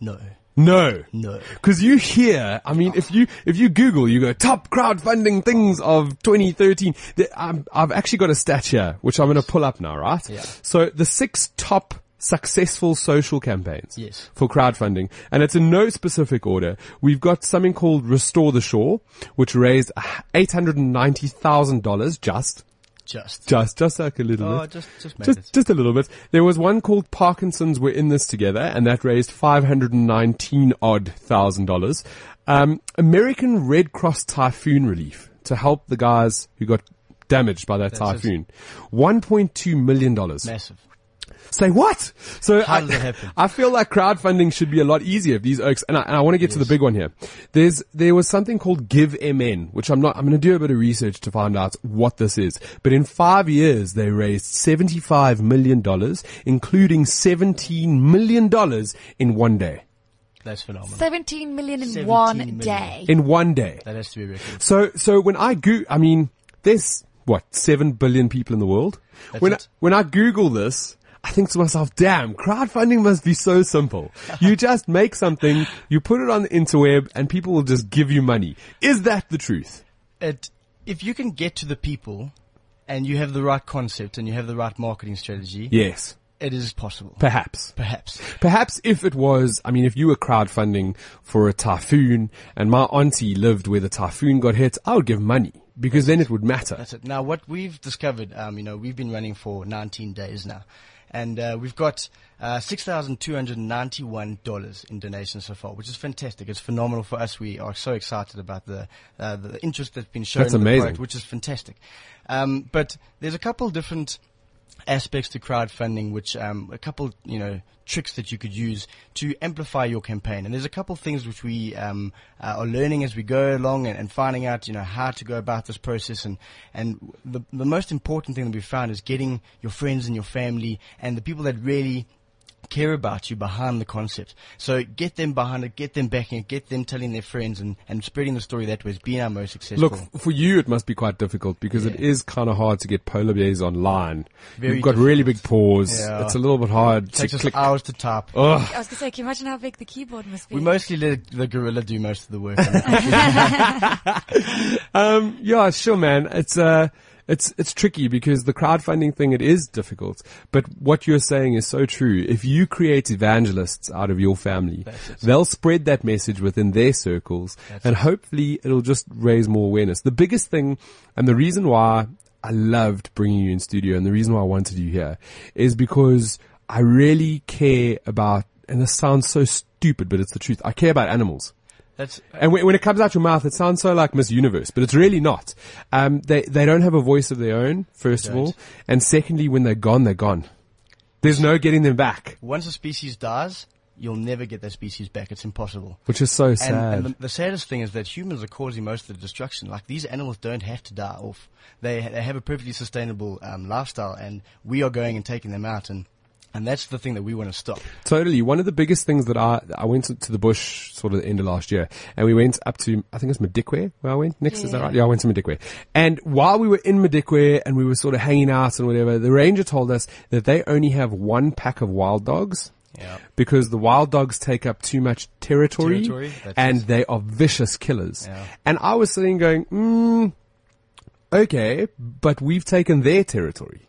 No. No. No. Cause you hear, I mean, if you, if you Google, you go top crowdfunding things of 2013. I'm- I've actually got a stat here, which I'm going to pull up now, right? Yeah. So the six top successful social campaigns. Yes. For crowdfunding. And it's in no specific order. We've got something called Restore the Shore, which raised $890,000 just. Just. Just, just like a little Oh, bit. just, just made Just, it. just a little bit. There was one called Parkinson's. We're in this together, and that raised five hundred and nineteen odd thousand dollars. Um, American Red Cross typhoon relief to help the guys who got damaged by that it. typhoon. One point two million dollars. Massive. Say what? So How I, does that happen? I feel like crowdfunding should be a lot easier if these oaks, and I, and I want to get to the big one here. There's, there was something called Give MN, which I'm not, I'm going to do a bit of research to find out what this is. But in five years, they raised $75 million, including $17 million in one day. That's phenomenal. 17 million in 17 one million. day. In one day. That has to be reckoned. So, so when I go, I mean, there's what seven billion people in the world. That's when it. I, when I Google this, I think to myself, "Damn, crowdfunding must be so simple. you just make something, you put it on the interweb, and people will just give you money." Is that the truth? It, if you can get to the people and you have the right concept and you have the right marketing strategy, Yes, it is possible. perhaps. Perhaps. Perhaps if it was, I mean, if you were crowdfunding for a typhoon and my auntie lived where the typhoon got hit, I would give money because then it would matter. That's it. Now, what we've discovered, um, you know, we've been running for 19 days now, and uh, we've got uh, $6,291 in donations so far, which is fantastic. It's phenomenal for us. We are so excited about the uh, the interest that's been shown That's in the amazing. product, which is fantastic. Um, but there's a couple different aspects to crowdfunding, which um, a couple you know tricks that you could use to amplify your campaign. And there's a couple things which we um, uh, are learning as we go along and, and finding out you know how to go about this process. And and the the most important thing that we found is getting your friends and your family and the people that really care about you behind the concept. So get them behind it, get them backing it, get them telling their friends and, and spreading the story that way has been our most successful. Look, for you, it must be quite difficult because it Yeah. is kind of hard to get polar bears online. Very You've got really big paws. Yeah. It's a little bit hard it to takes us click. hours to type. Ugh. I was going to say, can you imagine how big the keyboard must be? We mostly let the gorilla do most of the work. Um, yeah, sure, man. It's uh, it's it's tricky because the crowdfunding thing it is difficult. But what you're saying is so true. If you create evangelists out of your family, they'll spread that message within their circles, and hopefully it'll just raise more awareness. The biggest thing, and the reason why I loved bringing you in studio, and the reason why I wanted you here, is because I really care about. And this sounds so stupid, but it's the truth. I care about animals. That's And when, when it comes out your mouth, it sounds so like Miss Universe, but it's really not. Um, they they don't have a voice of their own, first of all, and secondly, when they're gone, they're gone. There's no getting them back, once a species dies, you'll never get that species back. It's impossible. which is so And, sad. and the, the saddest thing is that humans are causing most of the destruction. Like these animals don't have to die off. They they have a perfectly sustainable um, lifestyle, and we are going and taking them out. And and that's the thing that we want to stop. Totally. One of the biggest things that I, I went to, to the bush sort of the end of last year and we went up to, I think it's Madikwe where I went next. Is that right? Yeah, I went to Madikwe. And while we were in Madikwe and we were sort of hanging out and whatever, the ranger told us that they only have one pack of wild dogs. Yeah. Because the wild dogs take up too much territory, Territory, and it. they are vicious killers. Yeah. And I was sitting going, mm, okay, but we've taken their territory.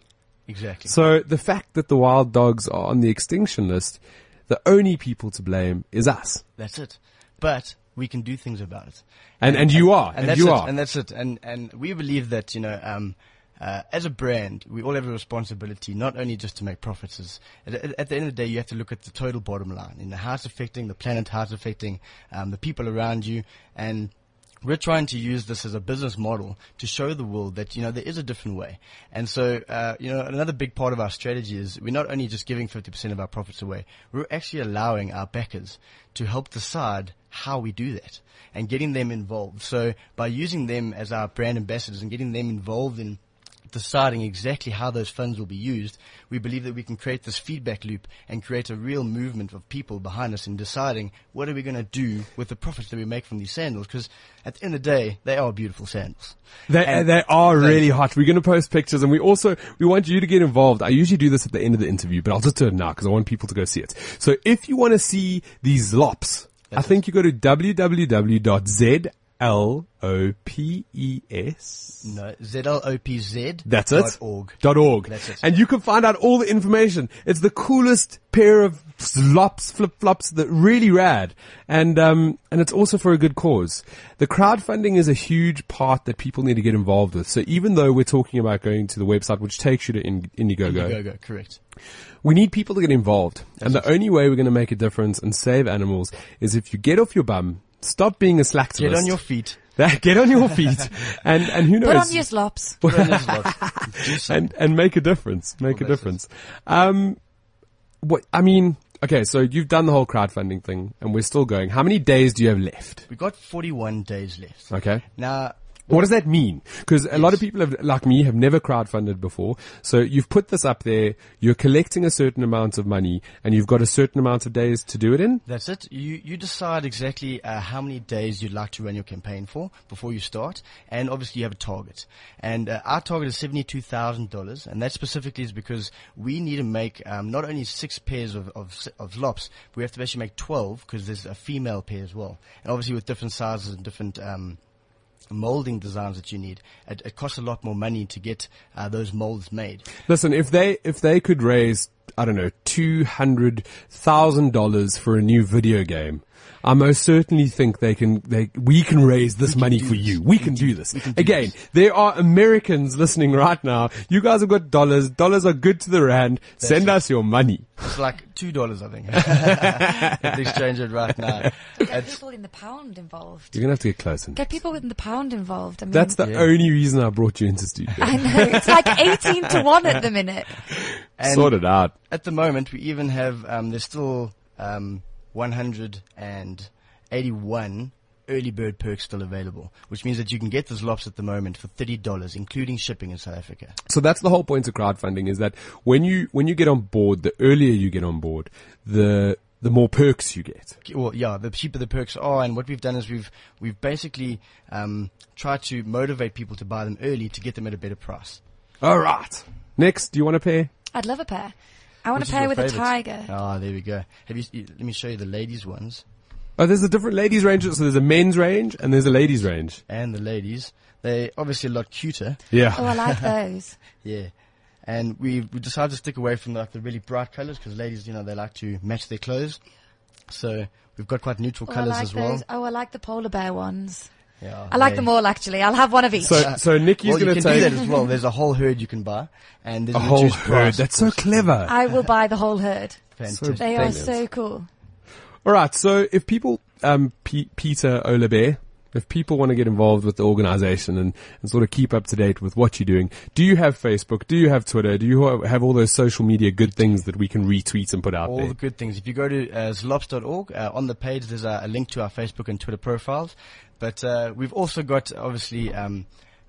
Exactly. So the fact that the wild dogs are on the extinction list, the only people to blame is us. That's it. But we can do things about it. And, and you are. And, that's you it. are. And that's it. And and we believe that you know, um, uh, as a brand, we all have a responsibility, not only just to make profits. Is at at the end of the day, you have to look at the total bottom line. You know, how it's affecting the planet, how it's affecting um, the people around you, and we're trying to use this as a business model to show the world that you know there is a different way. And so, uh, you know, another big part of our strategy is we're not only just giving 50% of our profits away, we're actually allowing our backers to help decide how we do that and getting them involved. So by using them as our brand ambassadors and getting them involved in deciding exactly how those funds will be used, we believe that we can create this feedback loop and create a real movement of people behind us in deciding what are we going to do with the profits that we make from these sandals. Because at the end of the day, they are beautiful sandals. They, And- they are really hot. We're going to post pictures and we also, we want you to get involved. I usually do this at the end of the interview, but I'll just do it now because I want people to go see it. So if you want to see these lops I think you go to www.zlopes. No, ZLOPZ. That's it. dot org. Dot org. That's it. And you can find out all the information. It's the coolest pair of slops, flip flops that really rad. And, um, and it's also for a good cause. The crowdfunding is a huge part that people need to get involved with. So even though we're talking about going to the website, which takes you to in- Indiegogo, Indiegogo, correct. we need people to get involved. And the only way we're going to make a difference and save animals is if you get off your bum, stop being a slacktivist. Get on your feet. get on your feet and, and who knows? Put on your slops. Put on this lot. And and make a difference. Make a difference. Um, what I mean, okay, so you've done the whole crowdfunding thing, and we're still going. How many days do you have left? We've got 41 days left. Okay. Now, What does that mean? Because a lot of people have, like me, have never crowdfunded before. So you've put this up there. You're collecting a certain amount of money, and you've got a certain amount of days to do it in. That's it. You you decide exactly uh, how many days you'd like to run your campaign for before you start, and obviously you have a target. And uh, our target is seventy two thousand dollars, and that specifically is because we need to make um, not only six pairs of of, of lops, we have to actually make twelve because there's a female pair as well, and obviously with different sizes and different. Um, molding designs that you need. It, it costs a lot more money to get uh, those molds made. Listen, if they if they could raise, I don't know, two hundred thousand dollars for a new video game, I most certainly think they can. They we can raise this money for you. We can do this. Again, there are Americans listening right now. You guys have got dollars. Dollars are good to the rand. Send us your money. it's like two dollars i think if they exchange it right now Get It's- people in the pound involved. You're gonna have to get close. And Get people in the pound involved. I mean, that's the Yeah. only reason I brought you into studio. I know. It's like 18 to 1 at the minute. And sort it out. At the moment, we even have um, there's still um, 181 early bird perks still available, which means that you can get those lops at the moment for thirty dollars, including shipping in South Africa. So that's the whole point of crowdfunding is that when you when you get on board, the earlier you get on board, the the more perks you get. Well, yeah, the cheaper the perks are, and what we've done is we've we've basically um, tried to motivate people to buy them early to get them at a better price. All right. Nix, do you want a pair? I'd love a pair. I want Which a is pair your with a tiger. Ah, there we go. Have you? you- Let me show you the ladies ones Oh, there's a different ladies range. So there's a men's range and there's a ladies range. and the ladies. They're obviously a lot cuter. Yeah. Oh, I like those. Yeah. And we we decided to stick away from like the really bright colors because ladies, you know, they like to match their clothes. So we've got quite neutral Oh, colors like as well. those. Oh, I like the polar bear ones. Yeah, I like they- them all actually. I'll have one of each. So so Nikki's Well, gonna can take do that as well. There's a whole herd you can buy, and there's a whole herd. That's so clever. I will buy the whole herd. Fantastic. They are so cool. All right. So if people, um, P- Peter Olabe, if people want to get involved with the organization and, and sort of keep up to date with what you're doing, do you have Facebook? Do you have Twitter? Do you have all those social media good things that we can retweet and put out all there? the good things. If you go to uh, zlops.org, uh, on the page there's a, a link to our Facebook and Twitter profiles. But uh, we've also got obviously um,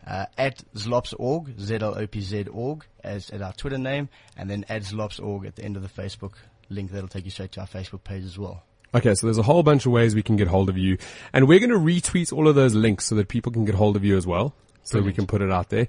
uh, at zlops.org, Z-L-O-P-Z org, as at our Twitter name, and then at zlops.org at the end of the Facebook link. That'll take you straight to our Facebook page as well. Okay, so there's a whole bunch of ways we can get hold of you, and we're going to retweet all of those links so that people can get hold of you as well, so we can put it out there.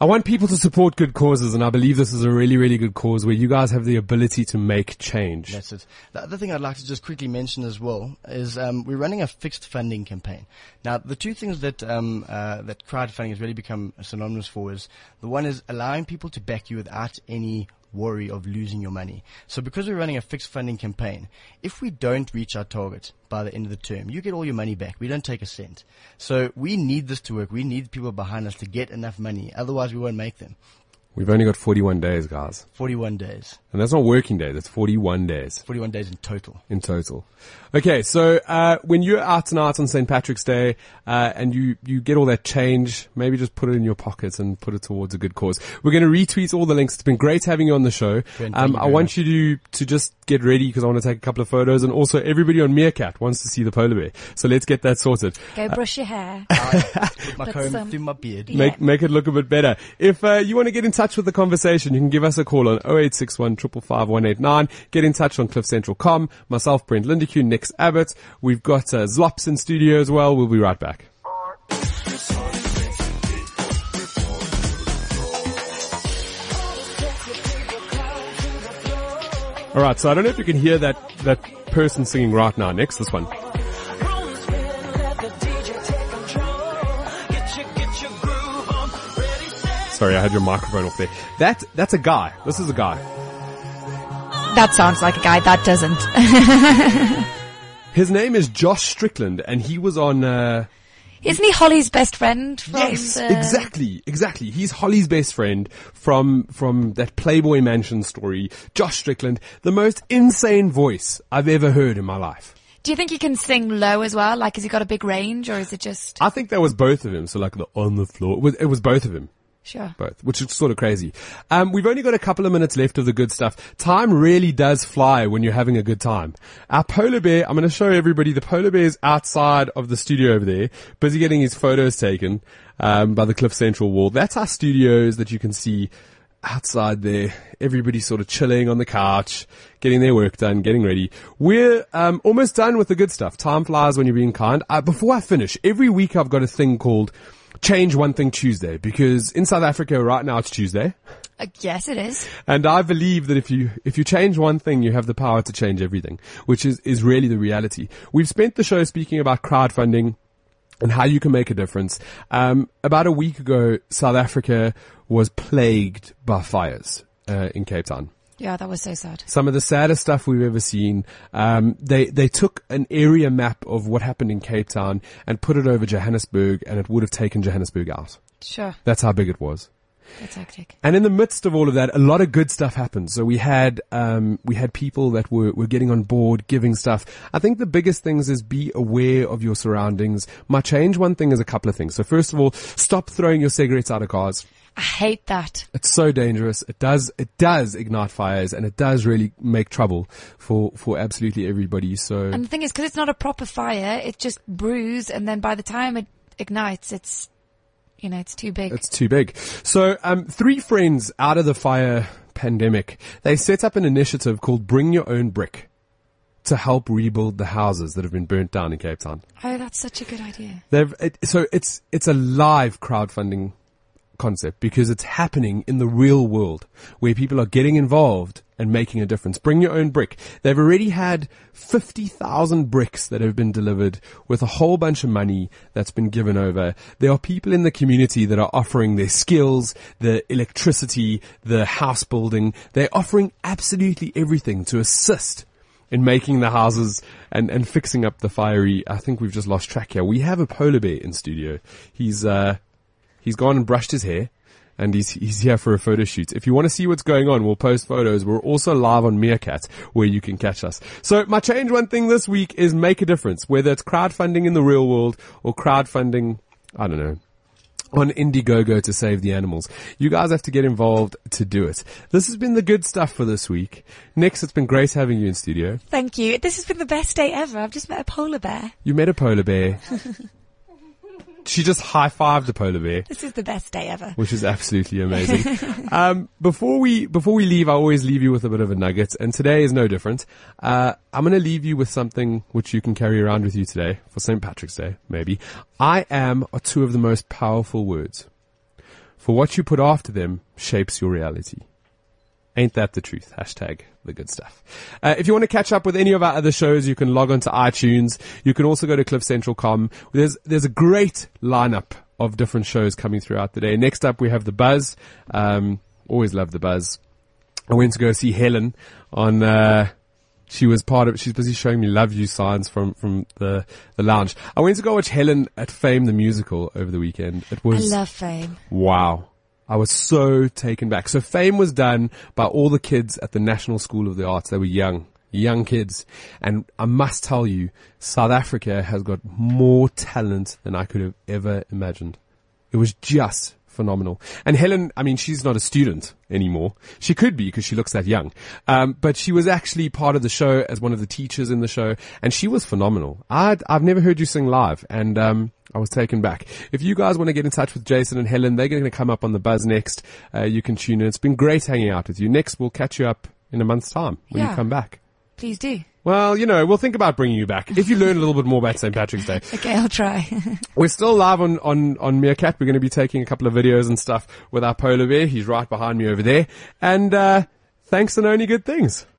I want people to support good causes, and I believe this is a really, really good cause where you guys have the ability to make change. That's it. The other thing I'd like to just quickly mention as well is um, we're running a fixed funding campaign. Now, the two things that um, uh, that crowdfunding has really become synonymous for is the one is allowing people to back you without any worry of losing your money. So because we're running a fixed funding campaign, if we don't reach our target by the end of the term, you get all your money back. We don't take a cent. So we need this to work. We need people behind us to get enough money. Otherwise, we won't make them. We've only got 41 days, guys. 41 days. And that's not working days, that's 41 days 41 days in total. in total. Okay, so uh, when you're out and out on St. Patrick's Day uh, and you, you get all that change, maybe just put it in your pocket and put it towards a good cause. We're going to retweet all the links. It's been great having you on the show. Um, I want you to, to just get ready because I want to take a couple of photos and also everybody on Meerkat wants to see the polar bear. So let's get that sorted. Go brush your hair. Put my Put comb some- through my beard. Yeah. Make make it look a bit better. If uh, you want to get in touch with the conversation, you can give us a call on 0861 555 189. Get in touch on cliffcentral.com. Myself, Brent Lindeque, Nix Abbott. We've got uh, Zlops in studio as well. We'll be right back. All right, so I don't know if you can hear that that person singing right now. Nix, this one. Sorry, I had your microphone off there. That that's a guy. This is a guy. That sounds like a guy. That doesn't. His name is Josh Strickland, and he was on. Uh, Isn't he Holly's best friend? From yes, the- exactly, exactly. He's Holly's best friend from from that Playboy Mansion story. Josh Strickland, the most insane voice I've ever heard in my life. Do you think he can sing low as well? Like, has he got a big range, or is it just I think that was both of him. So like the on the floor, it was, it was both of him. Sure? both, which is sort of crazy. Um, we've only got a couple of minutes left of the good stuff. Time really does fly when you're having a good time. Our polar bear, I'm going to show everybody the polar bear is outside of the studio over there, busy getting his photos taken, um, by the Cliff Central wall. That's our studios that you can see outside there. Everybody's sort of chilling on the couch, getting their work done, getting ready. We're um, almost done with the good stuff. Time flies when you're being kind. Uh, before I finish, every week I've got a thing called Change One Thing Tuesday because in South Africa right now it's Tuesday. Uh, yes, it is. And I believe that if you, if you change one thing, you have the power to change everything, which is, is really the reality. We've spent the show speaking about crowdfunding and how you can make a difference. Um, about a week ago, South Africa was plagued by fires, uh, in Cape Town Yeah, that was so sad. some of the saddest stuff we've ever seen. Um, they they took an area map of what happened in Cape Town and put it over Johannesburg, and it would have taken Johannesburg out. Sure, That's how big it was. that's hectic. And in the midst of all of that, a lot of good stuff happened. So we had um, we had people that were were getting on board, giving stuff. I think the biggest things is be aware of your surroundings. My change one thing is a couple of things. So first of all, stop throwing your cigarettes out of cars. I hate that. It's so dangerous. It does, it does ignite fires and it does really make trouble for, for absolutely everybody. So And the thing is, because it's not a proper fire, it just brews, and then by the time it ignites, it's, you know, it's too big. it's too big. So, um, three friends out of the fire pandemic, they set up an initiative called Bring Your Own Brick to help rebuild the houses that have been burnt down in Cape Town. oh, that's such a good idea. They've, it, so it's, it's a live crowdfunding concept because it's happening in the real world where people are getting involved and making a difference. Bring your own brick. They've already had 50,000 bricks that have been delivered with a whole bunch of money that's been given over. There are people in the community that are offering their skills, the electricity, the house building. They're offering absolutely everything to assist in making the houses and, and fixing up the fiery. I think we've just lost track here. We have a polar bear in studio. He's, uh, he's gone and brushed his hair and he's, he's here for a photo shoot. If you want to see what's going on, we'll post photos. We're also live on Meerkat where you can catch us. So my change one thing this week is make a difference, whether it's crowdfunding in the real world or crowdfunding, I don't know, on Indiegogo to save the animals. You guys have to get involved to do it. This has been the good stuff for this week. Nix, it's been great having you in studio. Thank you. This has been the best day ever. I've just met a polar bear. You met a polar bear. she just high-fived the polar bear. This is the best day ever. which is absolutely amazing. um, before we before we leave, I always leave you with a bit of a nugget, and today is no different. Uh, I'm going to leave you with something which you can carry around with you today for St. Patrick's Day, maybe. I am are two of the most powerful words. For what you put after them shapes your reality. Ain't that the truth? Hashtag the good stuff. Uh, if you want to catch up with any of our other shows, you can log on to iTunes. You can also go to cliffcentral.com. There's, there's a great lineup of different shows coming throughout the day. Next up, we have The Buzz. Um, always love The Buzz. I went to go see Helen on, uh, she was part of, she's busy showing me love you signs from, from the, the lounge. I went to go watch Helen at Fame the musical over the weekend. It was. I love fame. Wow. I was so taken back. So fame was done by all the kids at the National School of the Arts. They were young, young kids. And I must tell you, South Africa has got more talent than I could have ever imagined. It was just phenomenal. And Helen, I mean, she's not a student anymore. She could be because she looks that young. Um, but she was actually part of the show as one of the teachers in the show, and she was phenomenal. I'd, I've never heard you sing live, and um, I was taken back. If you guys want to get in touch with Jason and Helen, they're going to come up on the buzz next. Uh, you can tune in. It's been great hanging out with you. Nix, we'll catch you up in a month's time when you come back. Please do. Well, you know, we'll think about bringing you back if you learn a little bit more about St. Patrick's Day. Okay, I'll try. We're still live on, on, on Meerkat. We're going to be taking a couple of videos and stuff with our polar bear. He's right behind me over there. And, uh, thanks and only good things.